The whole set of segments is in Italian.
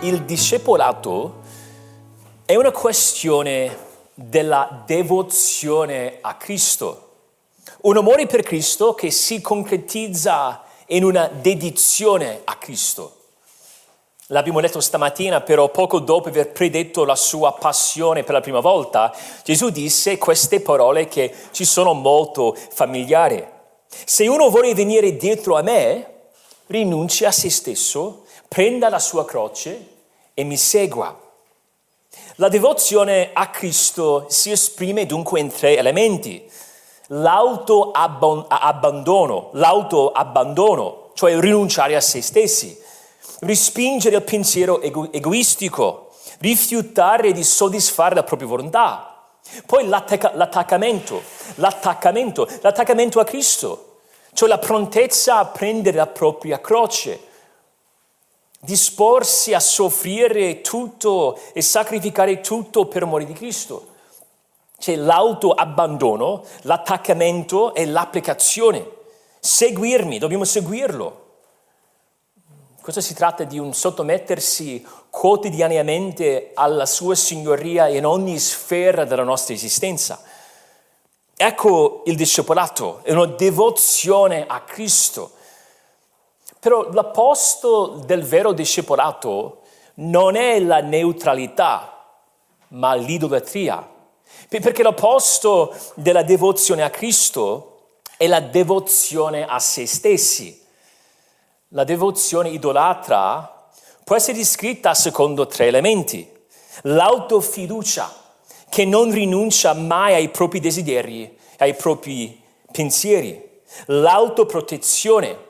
il discepolato è una questione della devozione a Cristo. Un amore per Cristo che si concretizza in una dedizione a Cristo. L'abbiamo letto stamattina, però poco dopo aver predetto la sua passione per la prima volta, Gesù disse queste parole che ci sono molto familiari. Se uno vuole venire dietro a me, rinunci a se stesso, prenda la sua croce e mi segua. La devozione a Cristo si esprime dunque in tre elementi. L'autoabbandono, l'autoabbandono, cioè rinunciare a se stessi respingere il pensiero ego- egoistico, rifiutare di soddisfare la propria volontà. Poi l'attacca- l'attaccamento, l'attaccamento, l'attaccamento a Cristo, cioè la prontezza a prendere la propria croce, disporsi a soffrire tutto e sacrificare tutto per amore di Cristo. C'è l'autoabbandono, l'attaccamento e l'applicazione. Seguirmi, dobbiamo seguirlo. Questo si tratta di un sottomettersi quotidianamente alla sua signoria in ogni sfera della nostra esistenza. Ecco il discepolato, è una devozione a Cristo. Però l'apposto del vero discepolato non è la neutralità, ma l'idolatria. Perché l'opposto della devozione a Cristo è la devozione a se stessi. La devozione idolatra può essere descritta secondo tre elementi. L'autofiducia, che non rinuncia mai ai propri desideri, ai propri pensieri. L'autoprotezione,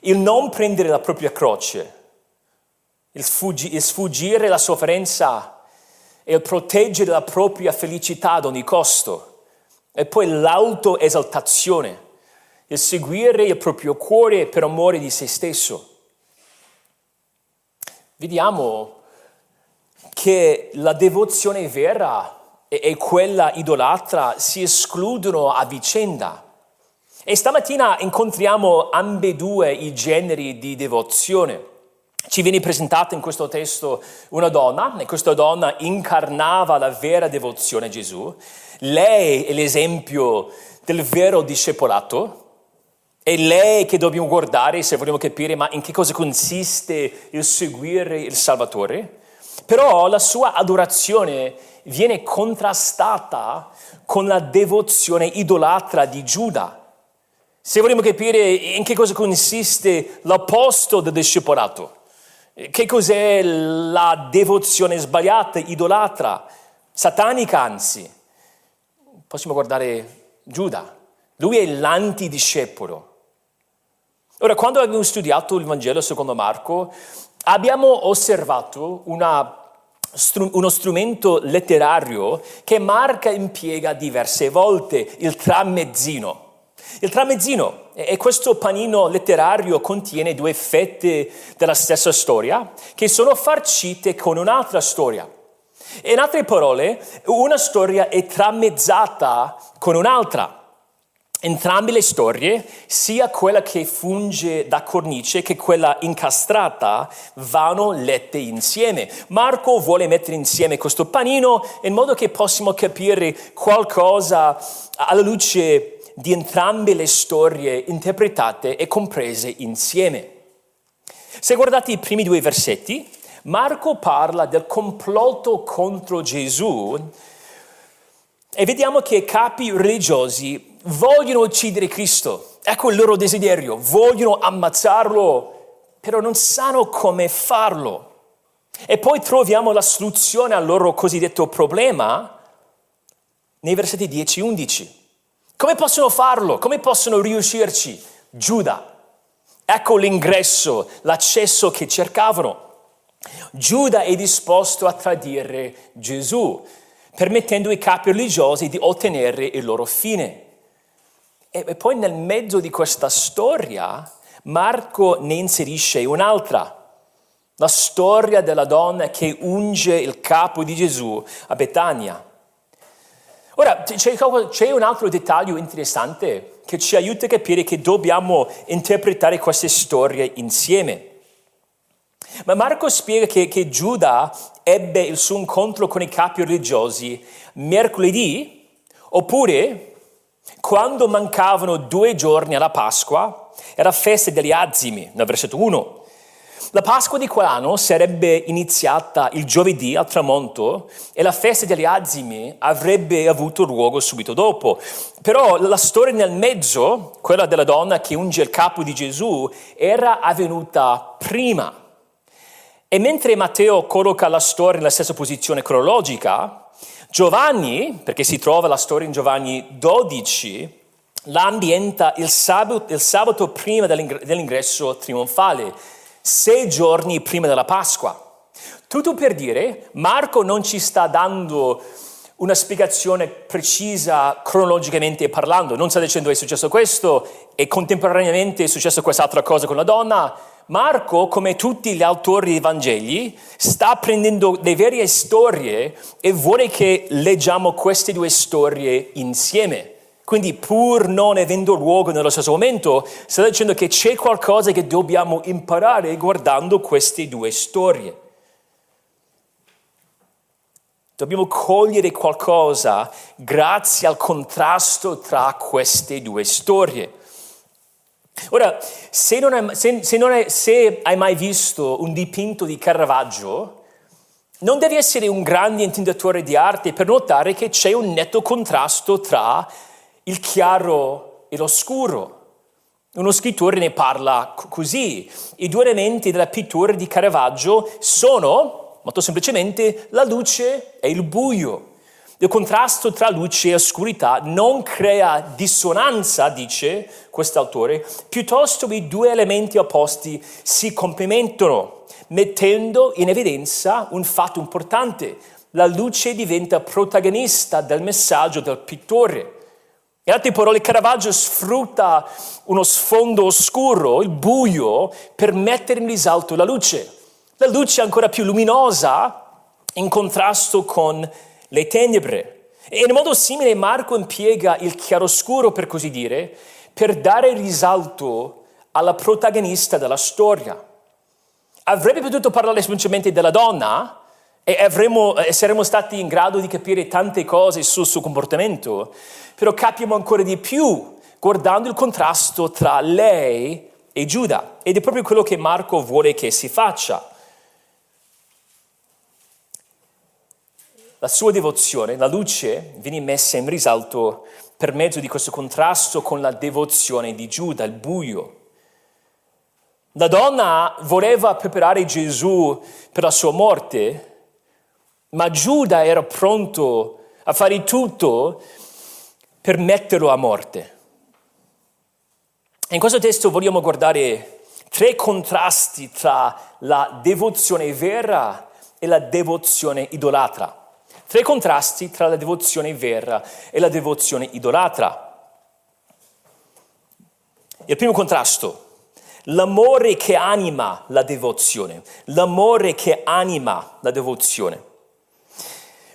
il non prendere la propria croce, il, sfuggi- il sfuggire la sofferenza e il proteggere la propria felicità ad ogni costo. E poi l'autoesaltazione il seguire il proprio cuore per amore di se stesso. Vediamo che la devozione vera e quella idolatra si escludono a vicenda. E stamattina incontriamo ambedue i generi di devozione. Ci viene presentata in questo testo una donna, e questa donna incarnava la vera devozione a Gesù. Lei è l'esempio del vero discepolato, è lei che dobbiamo guardare se vogliamo capire ma in che cosa consiste il seguire il Salvatore. Però la sua adorazione viene contrastata con la devozione idolatra di Giuda. Se vogliamo capire in che cosa consiste l'opposto del discepolato, che cos'è la devozione sbagliata, idolatra, satanica anzi, possiamo guardare Giuda. Lui è l'antidiscepolo. Ora, quando abbiamo studiato il Vangelo secondo Marco, abbiamo osservato una, uno strumento letterario che Marca impiega diverse volte, il tramezzino. Il tramezzino è questo panino letterario contiene due fette della stessa storia che sono farcite con un'altra storia. In altre parole, una storia è tramezzata con un'altra. Entrambe le storie, sia quella che funge da cornice che quella incastrata, vanno lette insieme. Marco vuole mettere insieme questo panino in modo che possiamo capire qualcosa alla luce di entrambe le storie interpretate e comprese insieme. Se guardate i primi due versetti, Marco parla del complotto contro Gesù e vediamo che i capi religiosi vogliono uccidere Cristo, ecco il loro desiderio, vogliono ammazzarlo, però non sanno come farlo. E poi troviamo la soluzione al loro cosiddetto problema nei versetti 10 e 11. Come possono farlo? Come possono riuscirci? Giuda. Ecco l'ingresso, l'accesso che cercavano. Giuda è disposto a tradire Gesù, permettendo ai capi religiosi di ottenere il loro fine. E poi nel mezzo di questa storia Marco ne inserisce un'altra, la storia della donna che unge il capo di Gesù a Betania. Ora, c'è, un altro dettaglio interessante che ci aiuta a capire che dobbiamo interpretare queste storie insieme. Ma Marco spiega che, che Giuda ebbe il suo incontro con i capi religiosi mercoledì, oppure quando mancavano due giorni alla Pasqua, era festa degli azimi, nel versetto 1. La Pasqua di quell'anno sarebbe iniziata il giovedì al tramonto e la festa degli azimi avrebbe avuto luogo subito dopo. Però la storia nel mezzo, quella della donna che unge il capo di Gesù, era avvenuta prima. E mentre Matteo colloca la storia nella stessa posizione cronologica, Giovanni, perché si trova la storia in Giovanni 12, la ambienta il sabato, il sabato prima dell'ingresso trionfale sei giorni prima della Pasqua. Tutto per dire, Marco non ci sta dando una spiegazione precisa cronologicamente parlando, non sta dicendo è successo questo e contemporaneamente è successo quest'altra cosa con la donna. Marco, come tutti gli autori dei Vangeli, sta prendendo le vere storie e vuole che leggiamo queste due storie insieme. Quindi pur non avendo luogo nello stesso momento, sta dicendo che c'è qualcosa che dobbiamo imparare guardando queste due storie. Dobbiamo cogliere qualcosa grazie al contrasto tra queste due storie. Ora, se, hai, se, se, hai, se hai mai visto un dipinto di Caravaggio, non devi essere un grande intendatore di arte per notare che c'è un netto contrasto tra il chiaro e l'oscuro. Uno scrittore ne parla così. I due elementi della pittura di Caravaggio sono, molto semplicemente, la luce e il buio. Il contrasto tra luce e oscurità non crea dissonanza, dice quest'autore, piuttosto i due elementi opposti si complementano, mettendo in evidenza un fatto importante. La luce diventa protagonista del messaggio del pittore. In altre parole, Caravaggio sfrutta uno sfondo oscuro, il buio, per mettere in risalto la luce. La luce è ancora più luminosa in contrasto con le tenebre. E in modo simile Marco impiega il chiaroscuro, per così dire, per dare risalto alla protagonista della storia. Avrebbe potuto parlare semplicemente della donna, e, avremmo, e saremmo stati in grado di capire tante cose sul suo comportamento, però capiamo ancora di più guardando il contrasto tra lei e Giuda ed è proprio quello che Marco vuole che si faccia. La sua devozione, la luce, viene messa in risalto per mezzo di questo contrasto con la devozione di Giuda, il buio. La donna voleva preparare Gesù per la sua morte, ma Giuda era pronto a fare tutto per metterlo a morte. In questo testo vogliamo guardare tre contrasti tra la devozione vera e la devozione idolatra. Tre contrasti tra la devozione vera e la devozione idolatra. Il primo contrasto, l'amore che anima la devozione, l'amore che anima la devozione.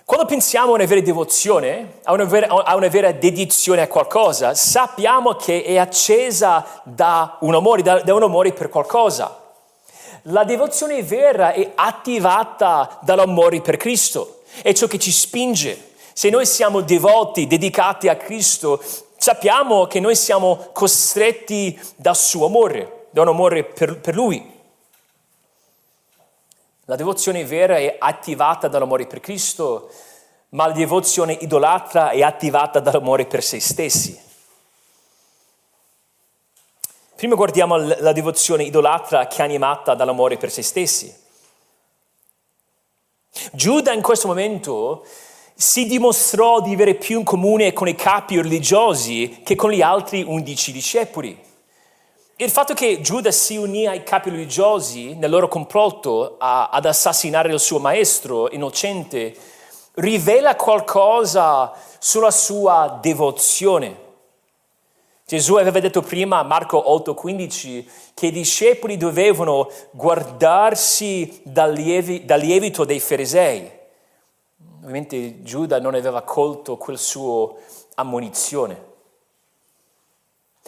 Quando pensiamo a una vera devozione, a una vera, a una vera dedizione a qualcosa, sappiamo che è accesa da un amore, da, da un amore per qualcosa. La devozione vera è attivata dall'amore per Cristo, è ciò che ci spinge. Se noi siamo devoti, dedicati a Cristo, sappiamo che noi siamo costretti dal suo amore, da un amore per, per Lui. La devozione vera è attivata dall'amore per Cristo, ma la devozione idolatra è attivata dall'amore per se stessi. Prima guardiamo la devozione idolatra che è animata dall'amore per se stessi. Giuda in questo momento si dimostrò di avere più in comune con i capi religiosi che con gli altri undici discepoli. Il fatto che Giuda si unì ai capi religiosi nel loro complotto a, ad assassinare il suo maestro innocente rivela qualcosa sulla sua devozione. Gesù aveva detto prima, Marco 8:15, che i discepoli dovevano guardarsi dal, lievi, dal lievito dei farisei. Ovviamente Giuda non aveva colto quel suo ammonizione.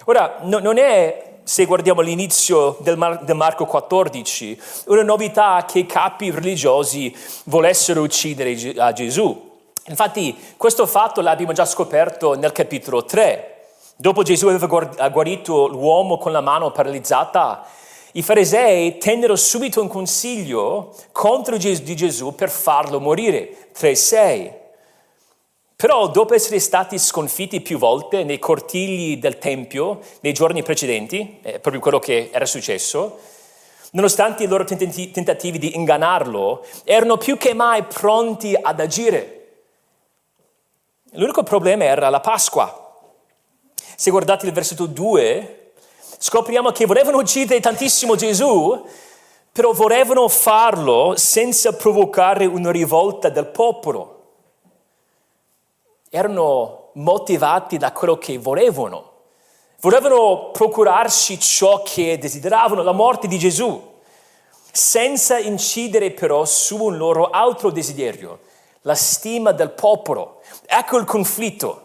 Ora, no, non è se guardiamo l'inizio del, Mar- del, Marco 14, una novità che i capi religiosi volessero uccidere a Gesù. Infatti questo fatto l'abbiamo già scoperto nel capitolo 3. Dopo Gesù aveva guarito l'uomo con la mano paralizzata, i farisei tennero subito un consiglio contro di Gesù per farlo morire. 3-6. Però dopo essere stati sconfitti più volte nei cortigli del Tempio nei giorni precedenti, è proprio quello che era successo, nonostante i loro tentativi di ingannarlo, erano più che mai pronti ad agire. L'unico problema era la Pasqua. Se guardate il versetto 2, scopriamo che volevano uccidere tantissimo Gesù, però volevano farlo senza provocare una rivolta del popolo. Erano motivati da quello che volevano. Volevano procurarsi ciò che desideravano, la morte di Gesù, senza incidere però su un loro altro desiderio, la stima del popolo. Ecco il conflitto.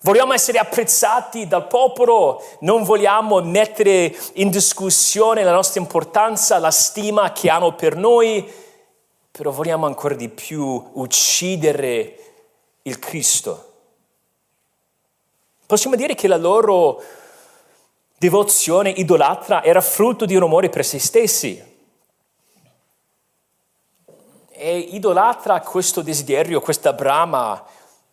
Vogliamo essere apprezzati dal popolo, non vogliamo mettere in discussione la nostra importanza, la stima che hanno per noi, però vogliamo ancora di più uccidere il Cristo. Possiamo dire che la loro devozione idolatra era frutto di un amore per se stessi e idolatra questo desiderio, questa brama,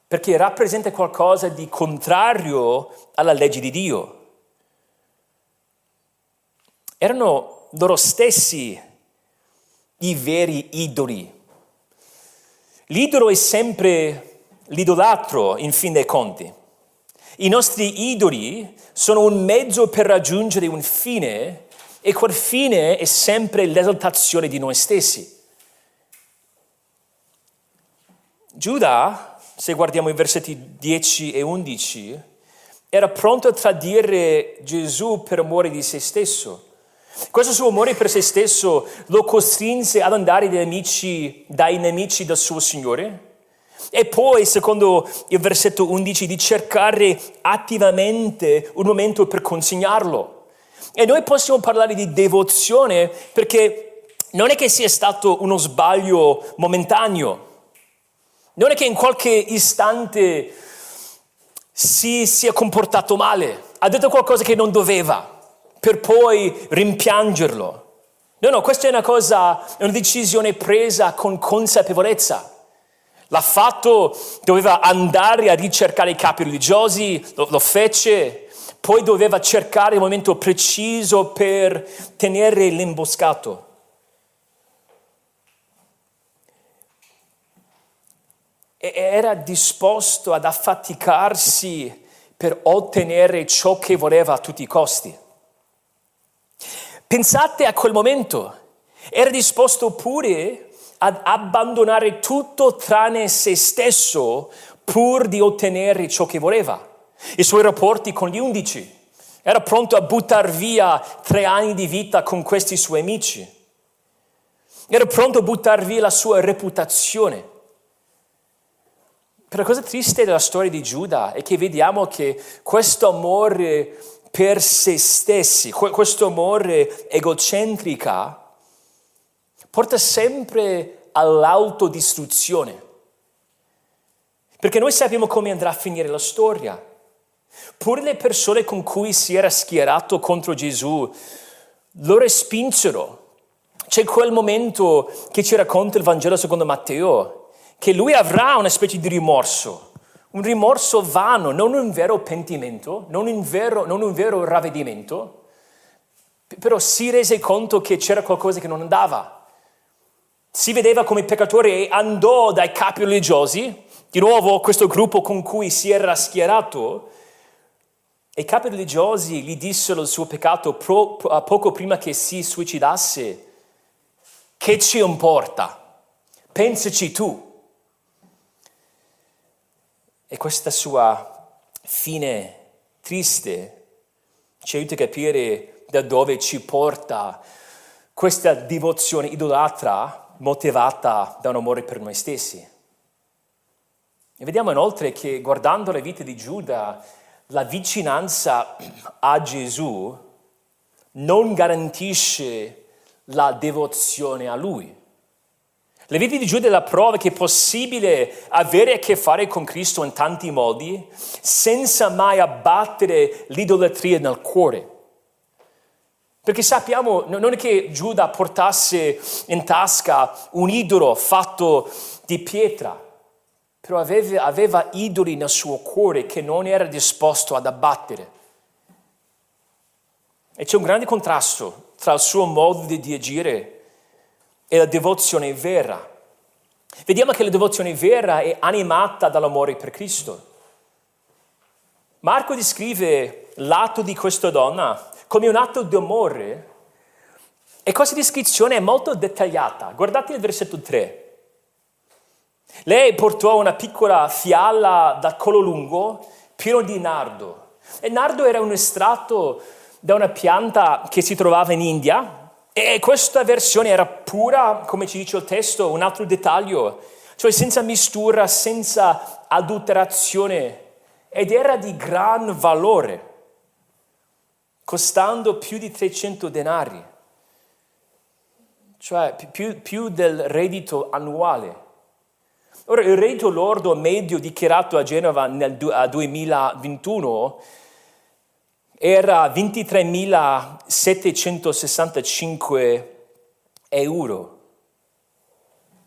perché rappresenta qualcosa di contrario alla legge di Dio. Erano loro stessi i veri idoli. L'idolo è sempre l'idolatro, in fin dei conti. I nostri idoli sono un mezzo per raggiungere un fine e quel fine è sempre l'esaltazione di noi stessi. Giuda, se guardiamo i versetti 10 e 11, era pronto a tradire Gesù per amore di se stesso. Questo suo amore per se stesso lo costrinse ad andare dai nemici, dai nemici del suo Signore e poi, secondo il versetto 11, di cercare attivamente un momento per consegnarlo. E noi possiamo parlare di devozione perché non è che sia stato uno sbaglio momentaneo, non è che in qualche istante si sia comportato male, ha detto qualcosa che non doveva, per poi rimpiangerlo. No, no, questa è una cosa, è una decisione presa con consapevolezza. L'ha fatto, doveva andare a ricercare i capi religiosi, lo, lo fece, poi doveva cercare il momento preciso per tenere l'imboscato. e era disposto ad affaticarsi per ottenere ciò che voleva a tutti i costi. Pensate a quel momento, era disposto pure ad abbandonare tutto tranne se stesso pur di ottenere ciò che voleva. I suoi rapporti con gli undici. Era pronto a buttare via tre anni di vita con questi suoi amici. Era pronto a buttare via la sua reputazione. Però la cosa triste della storia di Giuda è che vediamo che questo amore per se stessi, questo amore egocentrica, porta sempre all'autodistruzione. Perché noi sappiamo come andrà a finire la storia. Pure le persone con cui si era schierato contro Gesù lo respinsero. C'è quel momento che ci racconta il Vangelo secondo Matteo, che lui avrà una specie di rimorso, un rimorso vano, non un vero pentimento, non un vero, non un vero ravvedimento, però si rese conto che c'era qualcosa che non andava. Si vedeva come peccatore e andò dai capi religiosi, di nuovo questo gruppo con cui si era schierato, e i capi religiosi gli dissero il suo peccato pro, poco prima che si suicidasse. Che ci importa? Pensaci tu. E questa sua fine triste ci aiuta a capire da dove ci porta questa devozione idolatra motivata da un amore per noi stessi. E vediamo inoltre che guardando la vita di Giuda, la vicinanza a Gesù non garantisce la devozione a Lui. Le vite di Giuda è la prova che è possibile avere a che fare con Cristo in tanti modi senza mai abbattere l'idolatria nel cuore. Perché sappiamo, non è che Giuda portasse in tasca un idolo fatto di pietra, però aveva, aveva idoli nel suo cuore che non era disposto ad abbattere. E c'è un grande contrasto tra il suo modo di agire e la devozione vera. Vediamo che la devozione vera è animata dall'amore per Cristo. Marco descrive l'atto di questa donna come un atto di amore e questa descrizione è molto dettagliata. Guardate il versetto 3. Lei portò una piccola fiala da collo lungo pieno di nardo. E nardo era un estratto da una pianta che si trovava in India e questa versione era pura, come ci dice il testo, un altro dettaglio, cioè senza mistura, senza adulterazione ed era di gran valore, costando più di 300 denari, cioè più, più del reddito annuale. Ora, il reddito lordo medio dichiarato a Genova nel 2021 era 23.765 euro.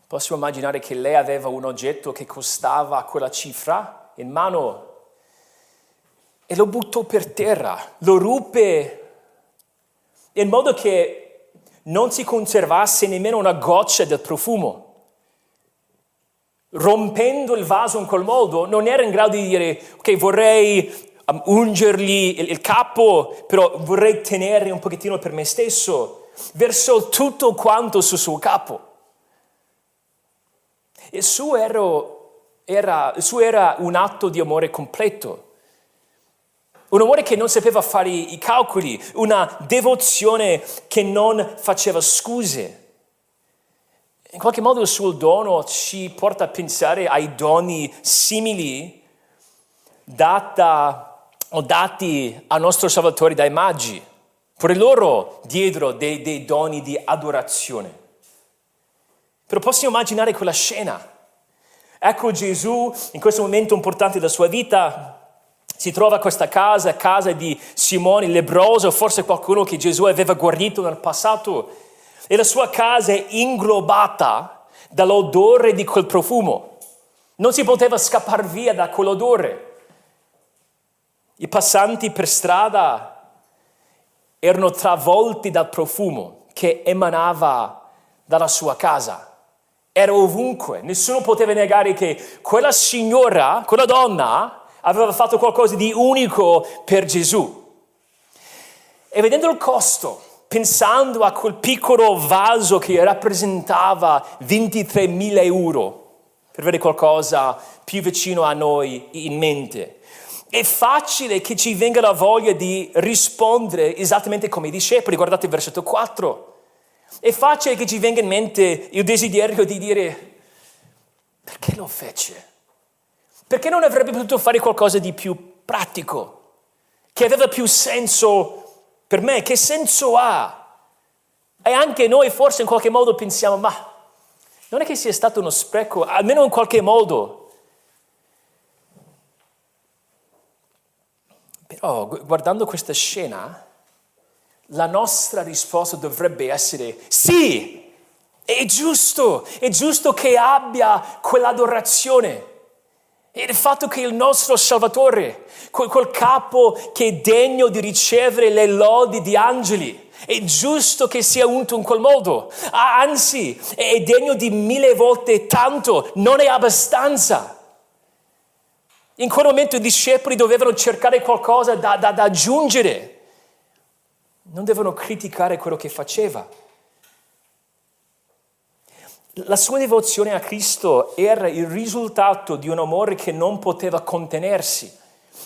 Possiamo immaginare che lei aveva un oggetto che costava quella cifra in mano e lo buttò per terra, lo ruppe in modo che non si conservasse nemmeno una goccia del profumo. Rompendo il vaso in quel modo, non era in grado di dire, ok, vorrei um, ungergli il, il capo, però vorrei tenere un pochettino per me stesso. Versò tutto quanto sul suo capo. Il suo era, era, il suo era un atto di amore completo. Un amore che non sapeva fare i calcoli, una devozione che non faceva scuse. In qualche modo il suo dono ci porta a pensare ai doni simili data o dati al nostro Salvatore dai magi. Pure loro diedero dei, dei doni di adorazione. Però possiamo immaginare quella scena. Ecco Gesù in questo momento importante della sua vita, si trova questa casa, casa di Simone lebroso, forse qualcuno che Gesù aveva guarito nel passato, e la sua casa è inglobata dall'odore di quel profumo. Non si poteva scappare via da quell'odore. I passanti per strada erano travolti dal profumo che emanava dalla sua casa. Era ovunque, nessuno poteva negare che quella signora, quella donna, aveva fatto qualcosa di unico per Gesù. E vedendo il costo, pensando a quel piccolo vaso che rappresentava 23.000 euro, per avere qualcosa più vicino a noi in mente, è facile che ci venga la voglia di rispondere esattamente come i discepoli. Guardate il versetto 4. È facile che ci venga in mente il desiderio di dire perché lo fece? Perché non avrebbe potuto fare qualcosa di più pratico, che aveva più senso per me? Che senso ha? E anche noi forse in qualche modo pensiamo, ma non è che sia stato uno spreco, almeno in qualche modo Però guardando questa scena, la nostra risposta dovrebbe essere sì, è giusto, è giusto che abbia quell'adorazione. E il fatto che il nostro Salvatore, quel, quel capo che è degno di ricevere le lodi di angeli, è giusto che sia unto in quel modo. Anzi, è degno di mille volte tanto, non è abbastanza. In quel momento i discepoli dovevano cercare qualcosa da, da, da aggiungere, non devono criticare quello che faceva. La sua devozione a Cristo era il risultato di un amore che non poteva contenersi,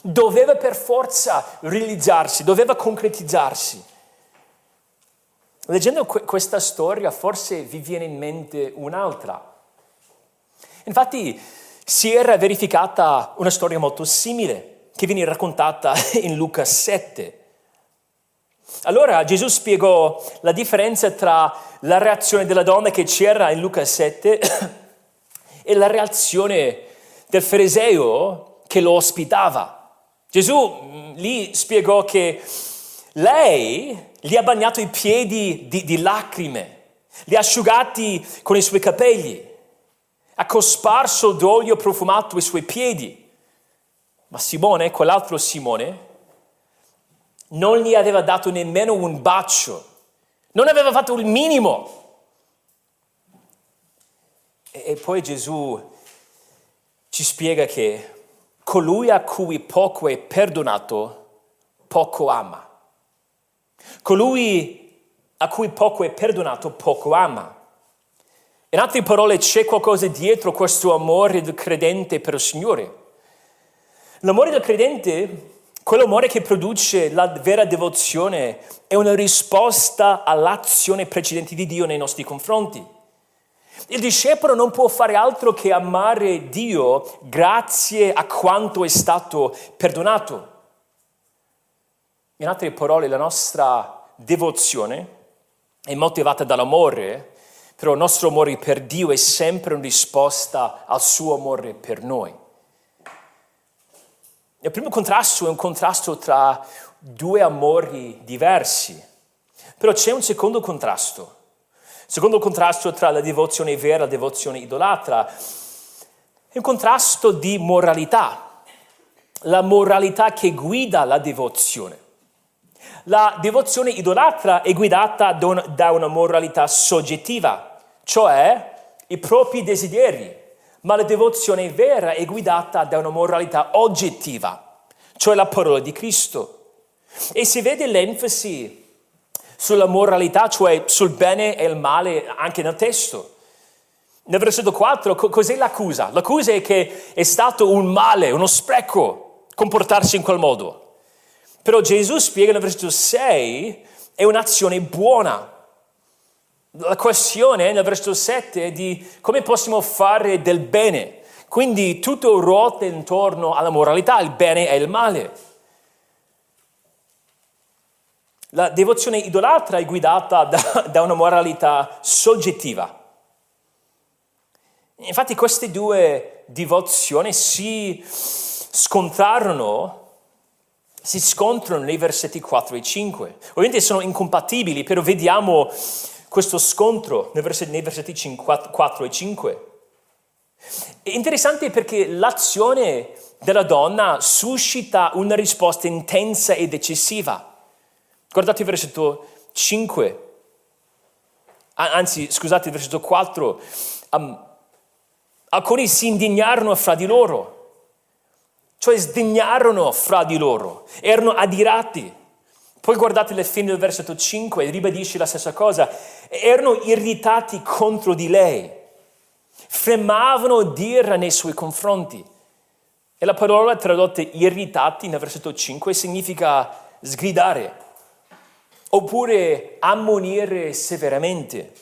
doveva per forza realizzarsi, doveva concretizzarsi. Leggendo questa storia forse vi viene in mente un'altra. Infatti si era verificata una storia molto simile che viene raccontata in Luca 7. Allora Gesù spiegò la differenza tra la reazione della donna che c'era in Luca 7 e la reazione del fariseo che lo ospitava. Gesù mm, lì spiegò che lei gli ha bagnato i piedi di, di lacrime, li ha asciugati con i suoi capelli, ha cosparso d'olio profumato i suoi piedi. Ma Simone, quell'altro Simone, non gli aveva dato nemmeno un bacio, non aveva fatto il minimo. E, poi Gesù ci spiega che colui a cui poco è perdonato, poco ama. Colui a cui poco è perdonato, poco ama. In altre parole, c'è qualcosa dietro questo amore del credente per il Signore. L'amore del credente, quell'amore che produce la vera devozione, è una risposta all'azione precedente di Dio nei nostri confronti. Il discepolo non può fare altro che amare Dio grazie a quanto è stato perdonato. In altre parole, la nostra devozione è motivata dall'amore, però il nostro amore per Dio è sempre una risposta al suo amore per noi. Il primo contrasto è un contrasto tra due amori diversi, però c'è un secondo contrasto. Il secondo contrasto tra la devozione vera e la devozione idolatra è un contrasto di moralità, la moralità che guida la devozione. La devozione idolatra è guidata da una moralità soggettiva, cioè i propri desideri, ma la devozione vera è guidata da una moralità oggettiva, cioè la parola di Cristo. E si vede l'enfasi sulla moralità, cioè sul bene e il male anche nel testo. Nel versetto 4, cos'è l'accusa? L'accusa è che è stato un male, uno spreco comportarsi in quel modo. Però Gesù spiega nel versetto 6 è un'azione buona. La questione nel versetto 7 è di come possiamo fare del bene. Quindi tutto ruota intorno alla moralità, il bene e il male. La devozione idolatra è guidata da, da una moralità soggettiva. Infatti queste due devozioni si scontrarono si scontrano nei versetti 4 e 5. Ovviamente sono incompatibili, però vediamo questo scontro nei versetti, nei versetti 4 e 5. È interessante perché l'azione della donna suscita una risposta intensa ed eccessiva. Guardate il versetto 5, anzi scusate il versetto 4. Um, alcuni si indignarono fra di loro cioè sdegnarono fra di loro, erano adirati. Poi guardate le fine del versetto 5, ribadisce la stessa cosa, erano irritati contro di lei, fremavano d'ira nei suoi confronti. E la parola tradotta irritati nel versetto 5 significa sgridare, oppure ammonire severamente.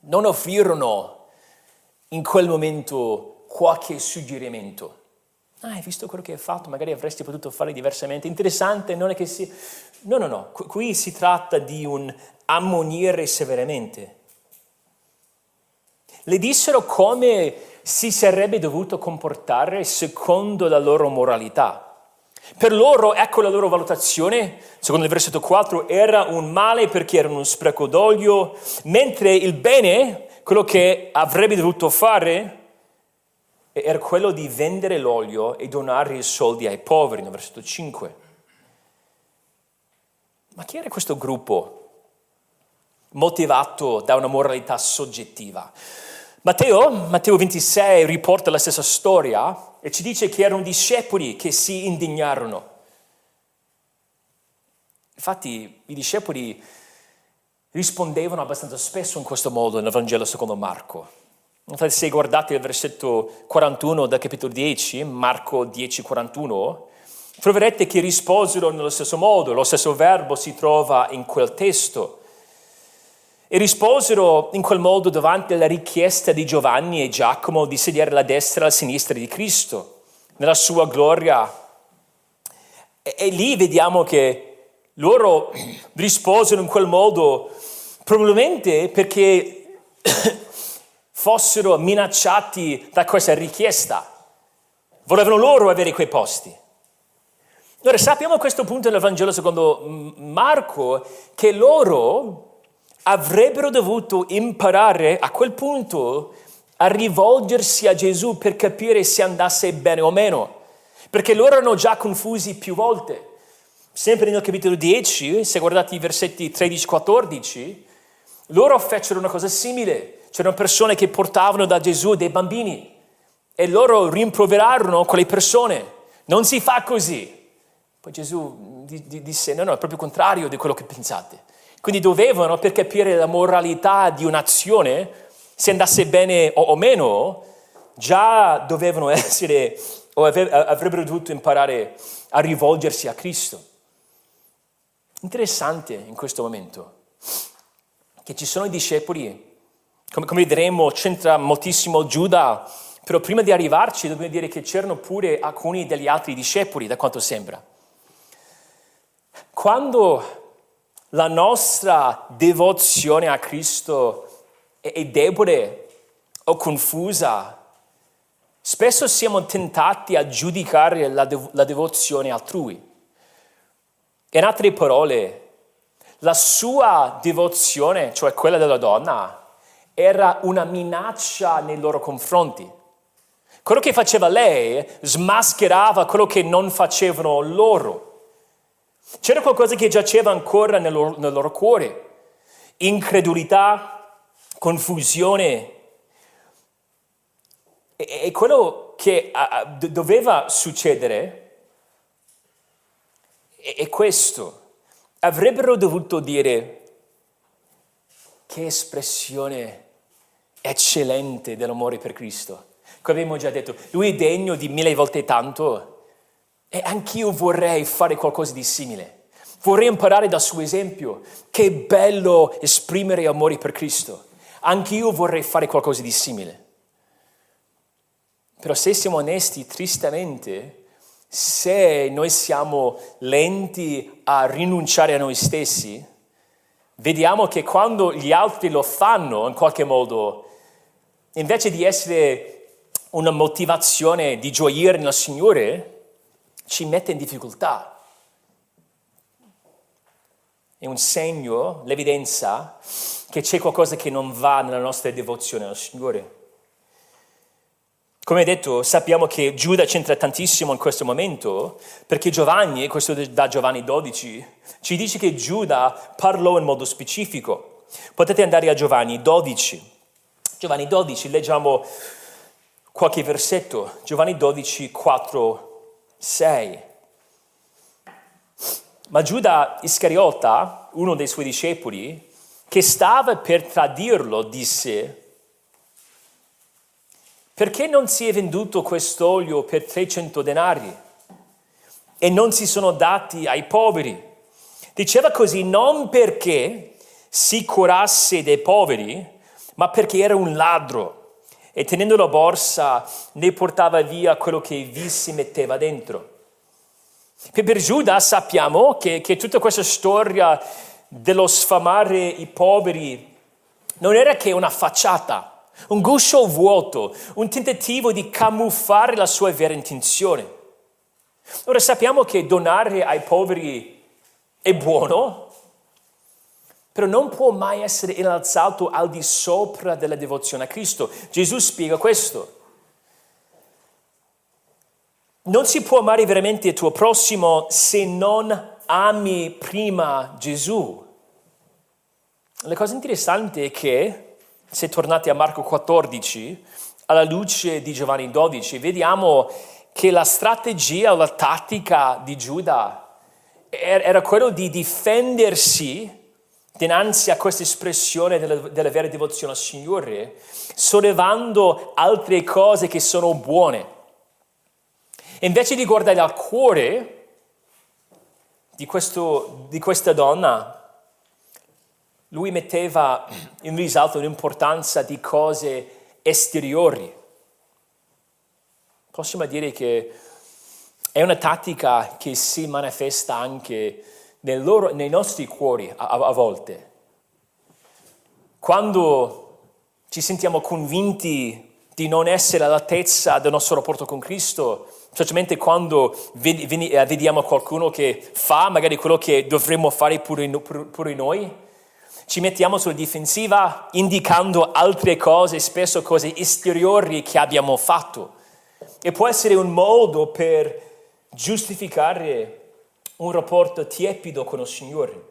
Non offrirono in quel momento qualche suggerimento Ah, hai visto quello che hai fatto? Magari avresti potuto fare diversamente. Interessante, non è che si... No, no, no, qui si tratta di un ammonire severamente. Le dissero come si sarebbe dovuto comportare secondo la loro moralità. Per loro, ecco la loro valutazione, secondo il versetto 4, era un male perché era uno spreco d'olio, mentre il bene, quello che avrebbe dovuto fare, era quello di vendere l'olio e donare i soldi ai poveri, nel versetto 5. Ma chi era questo gruppo motivato da una moralità soggettiva? Matteo, Matteo 26 riporta la stessa storia e ci dice che erano discepoli che si indignarono. Infatti i discepoli rispondevano abbastanza spesso in questo modo nel Vangelo secondo Marco. Infatti se guardate il versetto 41 del capitolo 10, Marco 10, 41, troverete che risposero nello stesso modo, lo stesso verbo si trova in quel testo. E risposero in quel modo davanti alla richiesta di Giovanni e Giacomo di sedere alla destra e alla sinistra di Cristo, nella sua gloria. E, e lì vediamo che loro risposero in quel modo probabilmente perché fossero minacciati da questa richiesta. Volevano loro avere quei posti. Ora sappiamo a questo punto nel Vangelo secondo Marco che loro avrebbero dovuto imparare a quel punto a rivolgersi a Gesù per capire se andasse bene o meno, perché loro erano già confusi più volte. Sempre nel capitolo 10, se guardate i versetti 13-14, loro fecero una cosa simile. C'erano persone che portavano da Gesù dei bambini e loro rimproverarono quelle persone. Non si fa così. Poi Gesù disse, no, no, è proprio contrario di quello che pensate. Quindi dovevano, per capire la moralità di un'azione, se andasse bene o, o meno, già dovevano essere o avrebbero dovuto imparare a rivolgersi a Cristo. Interessante in questo momento che ci sono i discepoli, come, come vedremo c'entra moltissimo Giuda, però prima di arrivarci dobbiamo dire che c'erano pure alcuni degli altri discepoli, da quanto sembra. Quando la nostra devozione a Cristo è debole o confusa, spesso siamo tentati a giudicare la, dev- la devozione altrui. In altre parole, la sua devozione, cioè quella della donna, era una minaccia nei loro confronti. Quello che faceva lei smascherava quello che non facevano loro. C'era qualcosa che giaceva ancora nel loro, nel loro cuore, incredulità, confusione. E, e quello che a, doveva succedere è, è questo. Avrebbero dovuto dire che espressione eccellente dell'amore per Cristo. Come abbiamo già detto, lui è degno di mille volte tanto e anch'io vorrei fare qualcosa di simile. Vorrei imparare dal suo esempio. Che bello esprimere amore per Cristo. Anch'io vorrei fare qualcosa di simile. Però se siamo onesti, tristemente, se noi siamo lenti a rinunciare a noi stessi, vediamo che quando gli altri lo fanno in qualche modo, invece di essere una motivazione di gioire nel Signore, ci mette in difficoltà. È un segno, l'evidenza, che c'è qualcosa che non va nella nostra devozione al Signore. Come detto, sappiamo che Giuda c'entra tantissimo in questo momento, perché Giovanni, questo da Giovanni 12, ci dice che Giuda parlò in modo specifico. Potete andare a Giovanni 12. Giovanni 12, leggiamo qualche versetto. Giovanni 12, 4 6. Ma Giuda Iscariota, uno dei suoi discepoli, che stava per tradirlo, disse, perché non si è venduto quest'olio per 300 denari e non si sono dati ai poveri? Diceva così non perché si curasse dei poveri, ma perché era un ladro e tenendo la borsa ne portava via quello che vi si metteva dentro. E per Giuda sappiamo che, che tutta questa storia dello sfamare i poveri non era che una facciata, un guscio vuoto, un tentativo di camuffare la sua vera intenzione. Ora sappiamo che donare ai poveri è buono, però non può mai essere innalzato al di sopra della devozione a Cristo. Gesù spiega questo. Non si può amare veramente il tuo prossimo se non ami prima Gesù. La cosa interessante è che, se tornate a Marco 14, alla luce di Giovanni 12, vediamo che la strategia o la tattica di Giuda era quello di difendersi dinanzi a questa espressione della, della vera devozione al Signore, sollevando altre cose che sono buone. Invece di guardare al cuore di, questo, di questa donna, lui metteva in risalto l'importanza di cose esteriori. Possiamo dire che è una tattica che si manifesta anche loro, nei nostri cuori a, a volte, quando ci sentiamo convinti di non essere all'altezza del nostro rapporto con Cristo, specialmente quando eh, vediamo qualcuno che fa magari quello che dovremmo fare pure, noi, ci mettiamo sulla difensiva indicando altre cose, spesso cose esteriori che abbiamo fatto. E può essere un modo per giustificare un rapporto tiepido con il Signore.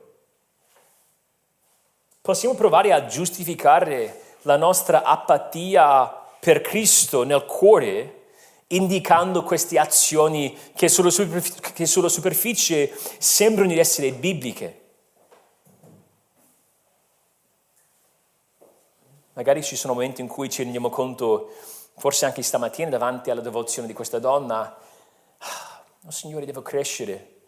Possiamo provare a giustificare la nostra apatia per Cristo nel cuore indicando queste azioni che sulla, superficie, che sulla superficie sembrano essere bibliche. Magari ci sono momenti in cui ci rendiamo conto, forse anche stamattina davanti alla devozione di questa donna, oh Signore, devo crescere.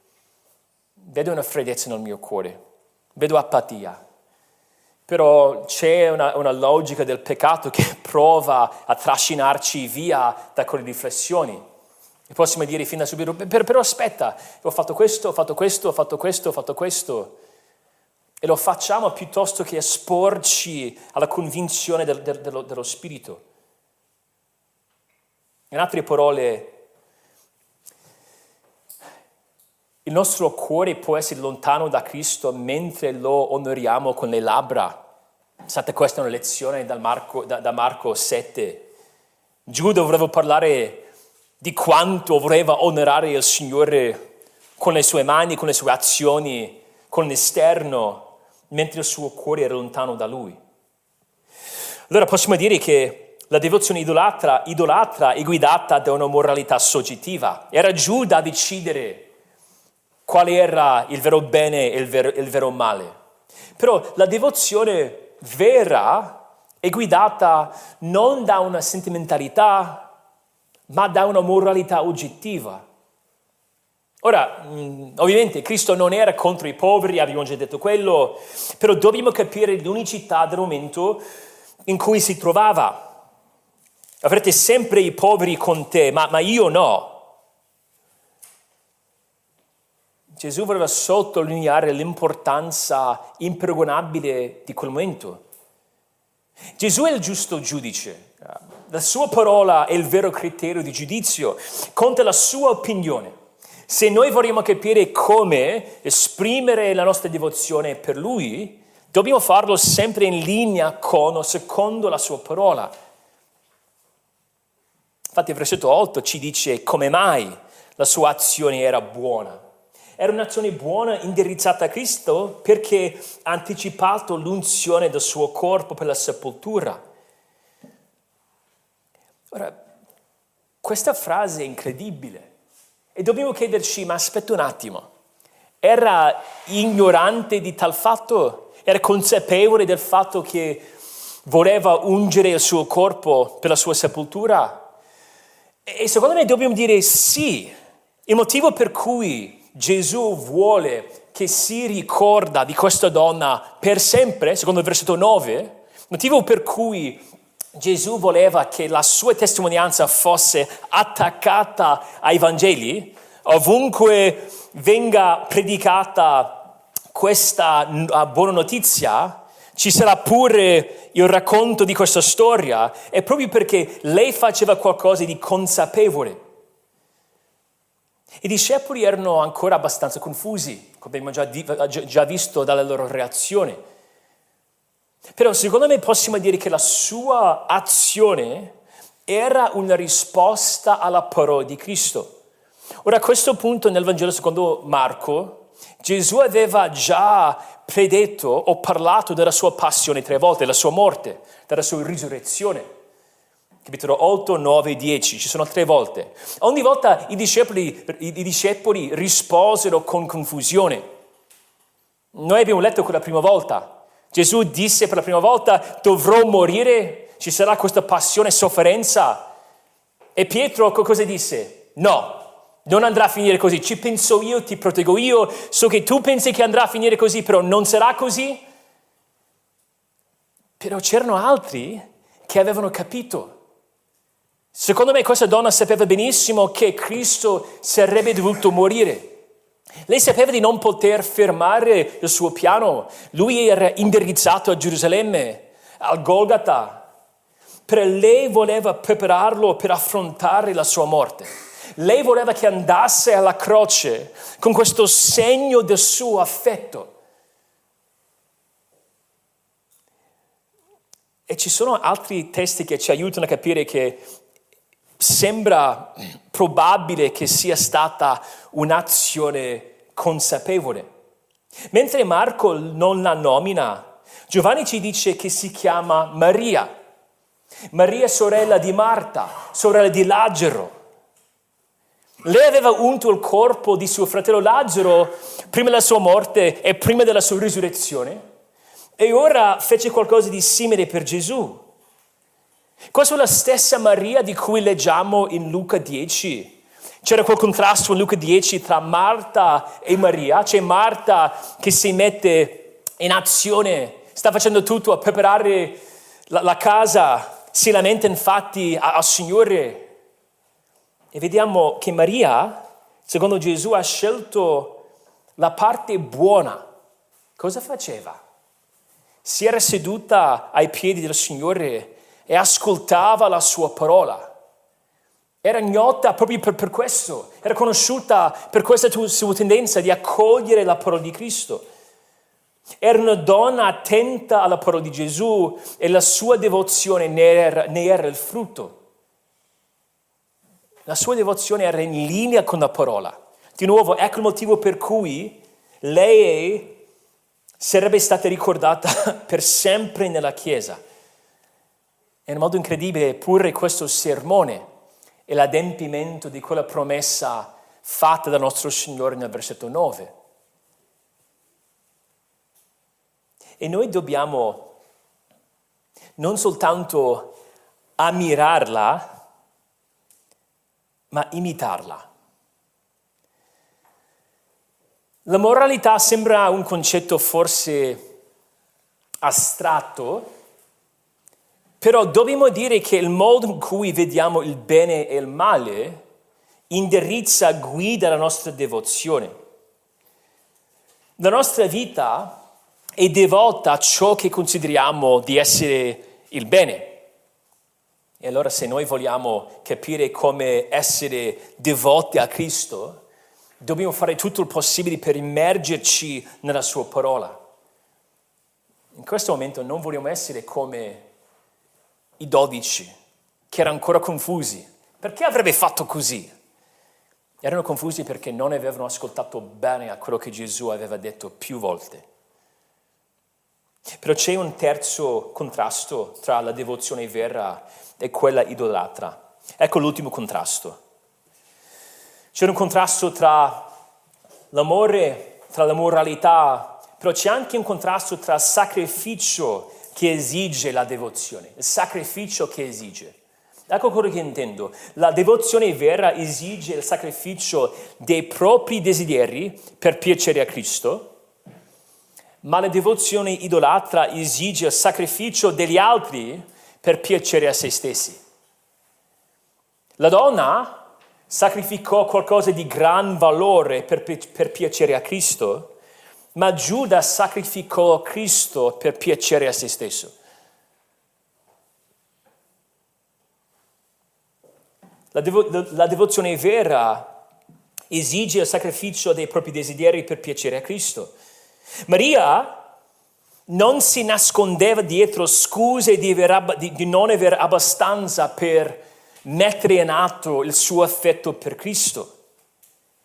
Vedo una freddezza nel mio cuore, vedo apatia. Però c'è una, una, logica del peccato che prova a trascinarci via da quelle riflessioni. E possiamo dire fin da subito, però aspetta, ho fatto questo, ho fatto questo, ho fatto questo, ho fatto questo. E lo facciamo piuttosto che esporci alla convinzione del, del, dello, dello Spirito. In altre parole, il nostro cuore può essere lontano da Cristo mentre lo onoriamo con le labbra. State, questa è una lezione da Marco, da, da Marco 7. Giuda voleva parlare di quanto voleva onorare il Signore con le sue mani, con le sue azioni, con l'esterno, mentre il suo cuore era lontano da lui. Allora possiamo dire che la devozione idolatra, idolatra è guidata da una moralità soggettiva. Era Giuda a decidere quale era il vero bene e il vero, il vero male. Però la devozione vera è guidata non da una sentimentalità, ma da una moralità oggettiva. Ora, mm, ovviamente Cristo non era contro i poveri, abbiamo già detto quello, però dobbiamo capire l'unicità del momento in cui si trovava. Avrete sempre i poveri con te, ma, ma io no. Gesù voleva sottolineare l'importanza impregonabile di quel momento. Gesù è il giusto giudice, la sua parola è il vero criterio di giudizio, conta la sua opinione. Se noi vogliamo capire come esprimere la nostra devozione per Lui, dobbiamo farlo sempre in linea con o secondo la sua parola. Infatti il versetto 8 ci dice come mai la sua azione era buona. Era un'azione buona indirizzata a Cristo perché ha anticipato l'unzione del suo corpo per la sepoltura. Ora, questa frase è incredibile. E dobbiamo chiederci, ma aspetta un attimo, era ignorante di tal fatto? Era consapevole del fatto che voleva ungere il suo corpo per la sua sepoltura? E secondo me dobbiamo dire sì. Il motivo per cui Gesù vuole che si ricorda di questa donna per sempre, secondo il versetto 9, il motivo per cui Gesù voleva che la sua testimonianza fosse attaccata ai Vangeli, ovunque venga predicata questa buona notizia, ci sarà pure il racconto di questa storia, è proprio perché lei faceva qualcosa di consapevole. I discepoli erano ancora abbastanza confusi, come abbiamo già, già visto dalla loro reazione. Però secondo me possiamo dire che la sua azione era una risposta alla parola di Cristo. Ora a questo punto nel Vangelo secondo Marco, Gesù aveva già predetto o parlato della sua passione tre volte, della sua morte, della sua risurrezione. Capitolo 8, 9, 10, ci sono tre volte. Ogni volta i discepoli, i discepoli risposero con confusione. Noi abbiamo letto quella prima volta, Gesù disse per la prima volta, dovrò morire, ci sarà questa passione e sofferenza. E Pietro cosa disse? No, non andrà a finire così, ci penso io, ti proteggo io, so che tu pensi che andrà a finire così, però non sarà così. Però c'erano altri che avevano capito. Secondo me questa donna sapeva benissimo che Cristo sarebbe dovuto morire. Lei sapeva di non poter fermare il suo piano. Lui era indirizzato a Gerusalemme, al Golgata. Per lei voleva prepararlo per affrontare la sua morte. Lei voleva che andasse alla croce con questo segno del suo affetto. E ci sono altri testi che ci aiutano a capire che sembra probabile che sia stata un'azione consapevole. Mentre Marco non la nomina, Giovanni ci dice che si chiama Maria. Maria sorella di Marta, sorella di Lazzaro. Lei aveva unto il corpo di suo fratello Lazzaro prima della sua morte e prima della sua risurrezione e ora fece qualcosa di simile per Gesù. Questa è la stessa Maria di cui leggiamo in Luca 10. C'era quel contrasto in Luca 10 tra Marta e Maria. C'è Marta che si mette in azione, sta facendo tutto a preparare la, la casa, si lamenta infatti al Signore. E vediamo che Maria, secondo Gesù, ha scelto la parte buona. Cosa faceva? si era seduta ai piedi del Signore e ascoltava la sua parola. Era ignota proprio per, per questo, era conosciuta per questa sua tendenza di accogliere la parola di Cristo. Era una donna attenta alla parola di Gesù e la sua devozione ne era, ne era il frutto. La sua devozione era in linea con la parola. Di nuovo, ecco il motivo per cui lei sarebbe stata ricordata per sempre nella Chiesa. In modo incredibile pure questo sermone è l'adempimento di quella promessa fatta dal nostro Signore nel versetto 9. E noi dobbiamo non soltanto ammirarla, ma imitarla. La moralità sembra un concetto forse astratto, però dobbiamo dire che il modo in cui vediamo il bene e il male indirizza, guida la nostra devozione. La nostra vita è devota a ciò che consideriamo di essere il bene. E allora se noi vogliamo capire come essere devoti a Cristo, Dobbiamo fare tutto il possibile per immergerci nella sua parola. In questo momento non vogliamo essere come i dodici, che erano ancora confusi. Perché avrebbe fatto così? Erano confusi perché non avevano ascoltato bene a quello che Gesù aveva detto più volte. Però c'è un terzo contrasto tra la devozione vera e quella idolatra. Ecco l'ultimo contrasto. C'è un contrasto tra l'amore, tra la moralità, però c'è anche un contrasto tra sacrificio che esige la devozione, il sacrificio che esige. Ecco quello che intendo. La devozione vera esige il sacrificio dei propri desideri per piacere a Cristo, ma la devozione idolatra esige il sacrificio degli altri per piacere a se stessi. La donna sacrificò qualcosa di gran valore per, per piacere a Cristo, ma Giuda sacrificò Cristo per piacere a se stesso. La, devo, la, devozione vera esige il sacrificio dei propri desideri per piacere a Cristo. Maria non si nascondeva dietro scuse di, aver, di, di non avere abbastanza per mettere in atto il suo affetto per Cristo.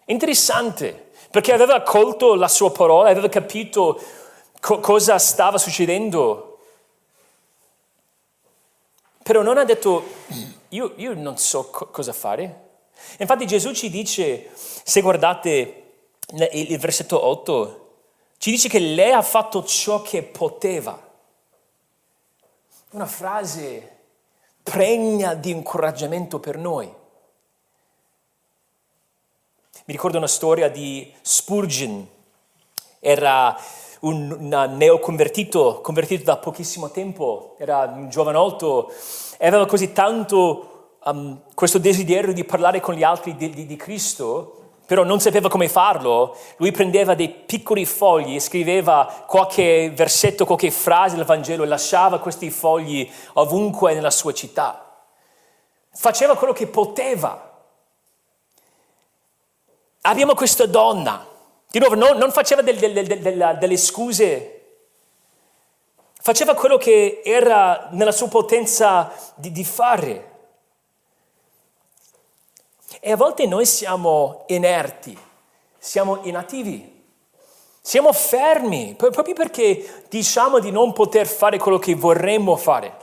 Interessante, perché aveva accolto la sua parola, aveva capito co- cosa stava succedendo. Però non ha detto, io, io non so co- cosa fare. Infatti Gesù ci dice, se guardate il versetto 8, ci dice che lei ha fatto ciò che poteva. Una frase pregna di incoraggiamento per noi. Mi ricordo una storia di Spurgeon, era un, neoconvertito, convertito da pochissimo tempo, era un giovanotto e aveva così tanto um, questo desiderio di parlare con gli altri di, di, di Cristo però non sapeva come farlo, lui prendeva dei piccoli fogli e scriveva qualche versetto, qualche frase del Vangelo e lasciava questi fogli ovunque nella sua città. Faceva quello che poteva. Abbiamo questa donna, di nuovo, non, non faceva del, del, del, delle scuse, faceva quello che era nella sua potenza di, di fare. E a volte noi siamo inerti, siamo inattivi, siamo fermi, proprio perché diciamo di non poter fare quello che vorremmo fare.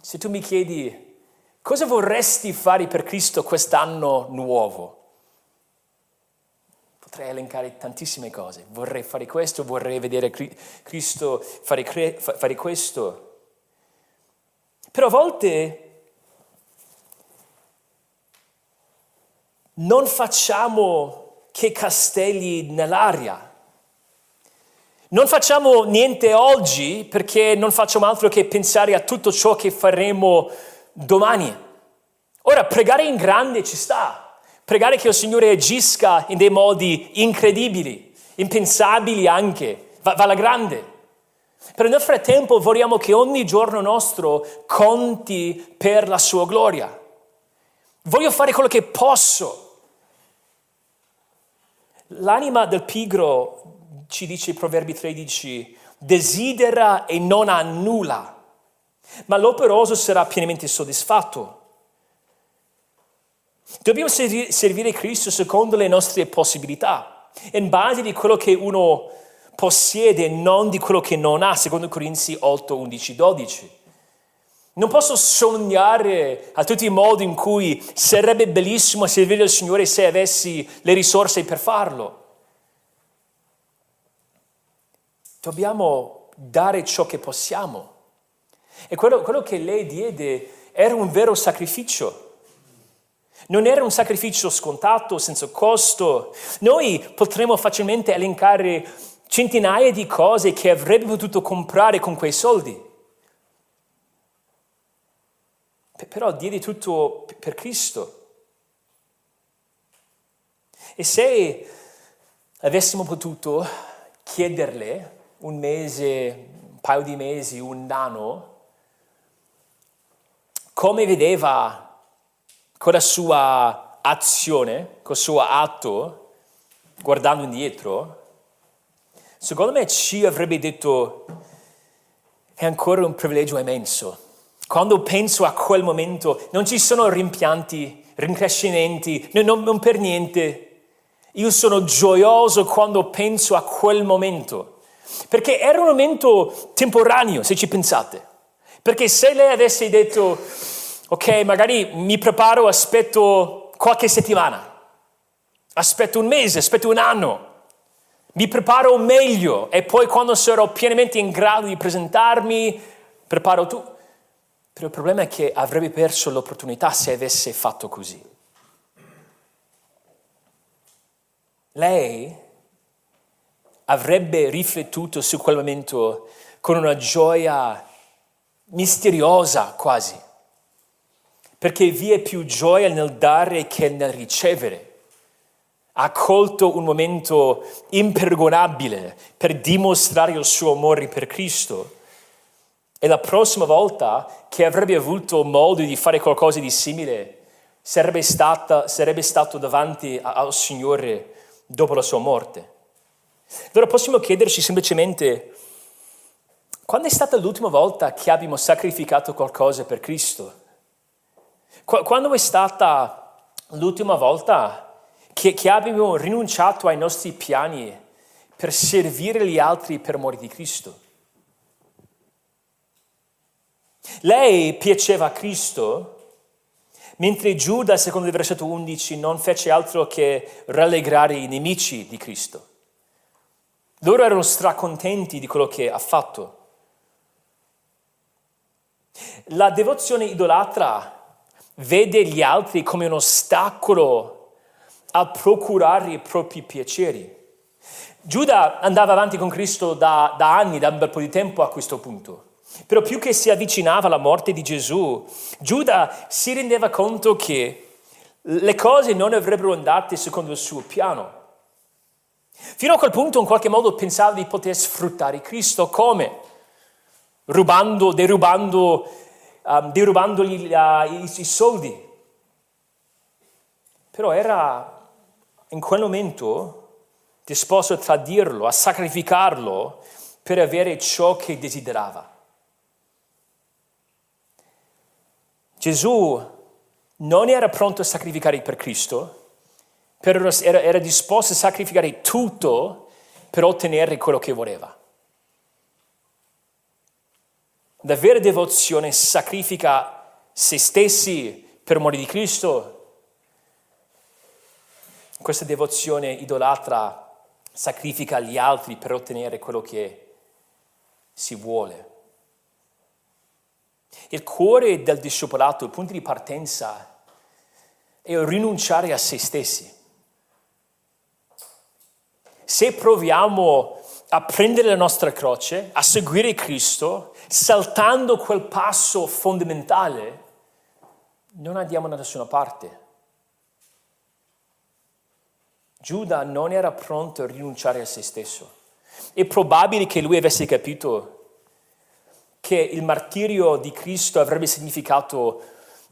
Se tu mi chiedi cosa vorresti fare per Cristo quest'anno nuovo, potrei elencare tantissime cose. Vorrei fare questo, vorrei vedere Cristo fare, fare questo. Però a volte non facciamo che castelli nell'aria. Non facciamo niente oggi perché non facciamo altro che pensare a tutto ciò che faremo domani. Ora, pregare in grande ci sta, pregare che il Signore agisca in dei modi incredibili, impensabili anche, va, va alla grande. Però nel frattempo vogliamo che ogni giorno nostro conti per la sua gloria. Voglio fare quello che posso L'anima del pigro, ci dice Proverbi 13, desidera e non ha nulla, ma l'operoso sarà pienamente soddisfatto. Dobbiamo servire Cristo secondo le nostre possibilità, in base di quello che uno possiede, non di quello che non ha, secondo Corinzi 8, 11, 12. Non posso sognare a tutti i modi in cui sarebbe bellissimo servire il Signore se avessi le risorse per farlo. Dobbiamo dare ciò che possiamo. E quello, quello che lei diede era un vero sacrificio. Non era un sacrificio scontato, senza costo. Noi potremmo facilmente elencare centinaia di cose che avrebbe potuto comprare con quei soldi. però diedi tutto per Cristo. E se avessimo potuto chiederle un mese, un paio di mesi, un anno, come vedeva con la sua azione, col suo atto, guardando indietro, secondo me ci avrebbe detto è ancora un privilegio immenso quando penso a quel momento non ci sono rimpianti, rincrescimenti, non, non per niente. Io sono gioioso quando penso a quel momento, perché era un momento temporaneo, se ci pensate. Perché se lei avesse detto, ok, magari mi preparo, aspetto qualche settimana, aspetto un mese, aspetto un anno, mi preparo meglio e poi quando sarò pienamente in grado di presentarmi, preparo tutto però il problema è che avrebbe perso l'opportunità se avesse fatto così. Lei avrebbe riflettuto su quel momento con una gioia misteriosa quasi, perché vi è più gioia nel dare che nel ricevere. Ha colto un momento impergonabile per dimostrare il suo amore per Cristo e la prossima volta che avrebbe avuto modo di fare qualcosa di simile sarebbe, stata, sarebbe stato davanti al Signore dopo la sua morte. Allora possiamo chiederci semplicemente quando è stata l'ultima volta che abbiamo sacrificato qualcosa per Cristo? Quando è stata l'ultima volta che, che abbiamo rinunciato ai nostri piani per servire gli altri per amore di Cristo? Lei piaceva a Cristo, mentre Giuda, secondo il versetto 11, non fece altro che rallegrare i nemici di Cristo. Loro erano stracontenti di quello che ha fatto. La devozione idolatra vede gli altri come un ostacolo a procurare i propri piaceri. Giuda andava avanti con Cristo da, da anni, da un bel po' di tempo a questo punto. Però più che si avvicinava alla morte di Gesù, Giuda si rendeva conto che le cose non avrebbero andate secondo il suo piano. Fino a quel punto in qualche modo pensava di poter sfruttare Cristo come? Rubando, derubando, um, derubandogli uh, i, i soldi. Però era in quel momento disposto a tradirlo, a sacrificarlo per avere ciò che desiderava. Gesù non era pronto a sacrificare per Cristo, però era, era disposto a sacrificare tutto per ottenere quello che voleva. La vera devozione sacrifica se stessi per amore di Cristo. Questa devozione idolatra sacrifica gli altri per ottenere quello che si vuole. Il cuore del discepolato, il punto di partenza, è rinunciare a se stessi. Se proviamo a prendere la nostra croce, a seguire Cristo, saltando quel passo fondamentale, non andiamo da nessuna parte. Giuda non era pronto a rinunciare a se stesso. È probabile che lui avesse capito che il martirio di Cristo avrebbe significato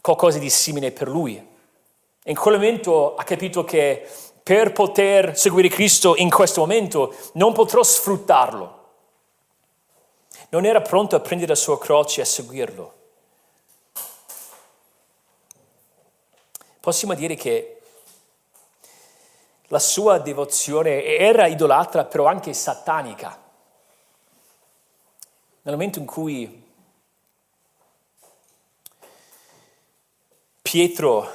qualcosa di simile per lui. In quel momento ha capito che per poter seguire Cristo in questo momento non potrò sfruttarlo. Non era pronto a prendere la sua croce e a seguirlo. Possiamo dire che la sua devozione era idolatra, però anche satanica nel momento in cui Pietro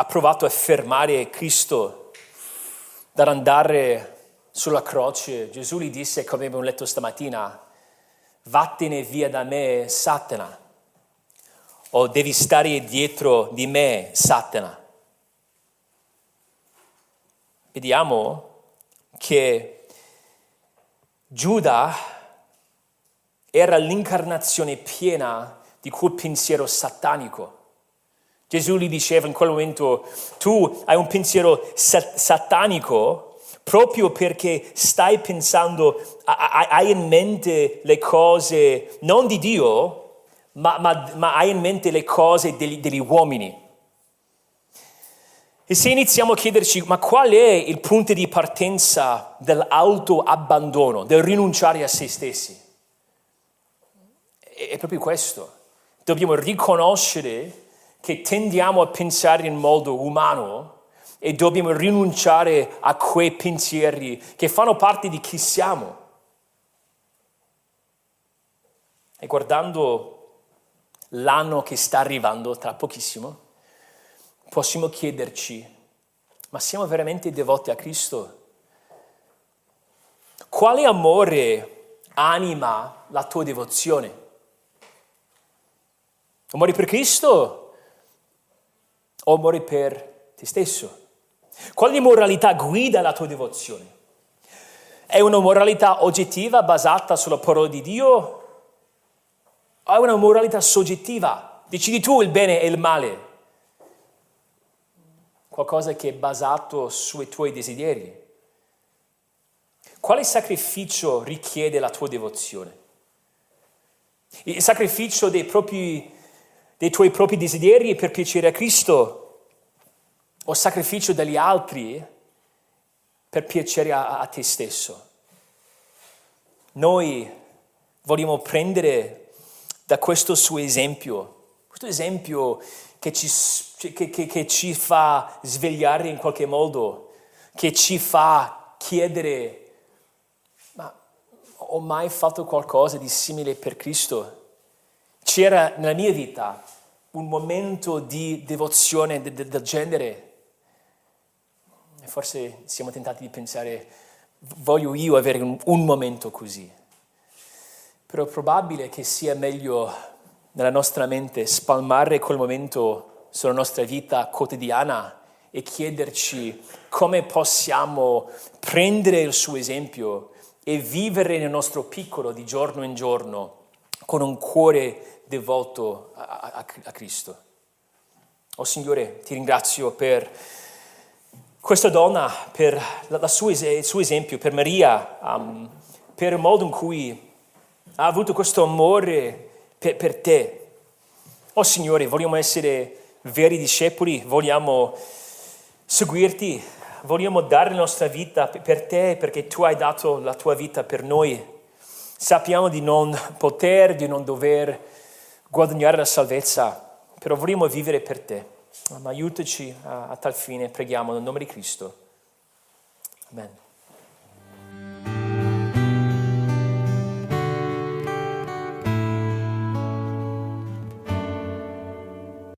ha provato a fermare Cristo dall'andare sulla croce, Gesù gli disse, come abbiamo letto stamattina, vattene via da me, Satana, o devi stare dietro di me, Satana. Vediamo che Giuda era l'incarnazione piena di quel pensiero satanico. Gesù gli diceva in quel momento, tu hai un pensiero sat- satanico proprio perché stai pensando, hai in mente le cose non di Dio, ma, ma, ma hai in mente le cose degli, degli uomini. E se iniziamo a chiederci, ma qual è il punto di partenza dell'autoabbandono, del rinunciare a se stessi? è proprio questo. Dobbiamo riconoscere che tendiamo a pensare in modo umano e dobbiamo rinunciare a quei pensieri che fanno parte di chi siamo. E guardando l'anno che sta arrivando tra pochissimo, possiamo chiederci, ma siamo veramente devoti a Cristo? Quale amore anima la tua devozione? O muori per Cristo o muori per te stesso. Quale moralità guida la tua devozione? È una moralità oggettiva basata sulla parola di Dio o è una moralità soggettiva? Decidi tu il bene e il male. Qualcosa che è basato sui tuoi desideri. Quale sacrificio richiede la tua devozione? Il sacrificio dei propri dei tuoi propri desideri per piacere a Cristo o sacrificio degli altri per piacere a, a te stesso. Noi vogliamo prendere da questo suo esempio, questo esempio che ci, che, che, che ci fa svegliare in qualche modo, che ci fa chiedere, ma ho mai fatto qualcosa di simile per Cristo? C'era nella mia vita un momento di devozione del, del genere. Forse siamo tentati di pensare, voglio io avere un, un momento così. Però è probabile che sia meglio nella nostra mente spalmare quel momento sulla nostra vita quotidiana e chiederci come possiamo prendere il suo esempio e vivere nel nostro piccolo di giorno in giorno con un cuore devoto a, a, a Cristo. Oh Signore, ti ringrazio per questa donna, per sua, il suo esempio, per Maria, um, per il modo in cui ha avuto questo amore per, per te. Oh Signore, vogliamo essere veri discepoli, vogliamo seguirti, vogliamo dare la nostra vita per te perché tu hai dato la tua vita per noi. Sappiamo di non poter, di non dover guadagnare la salvezza, però vogliamo vivere per te. Ma aiutaci a, a tal fine, preghiamo nel nome di Cristo. Amen.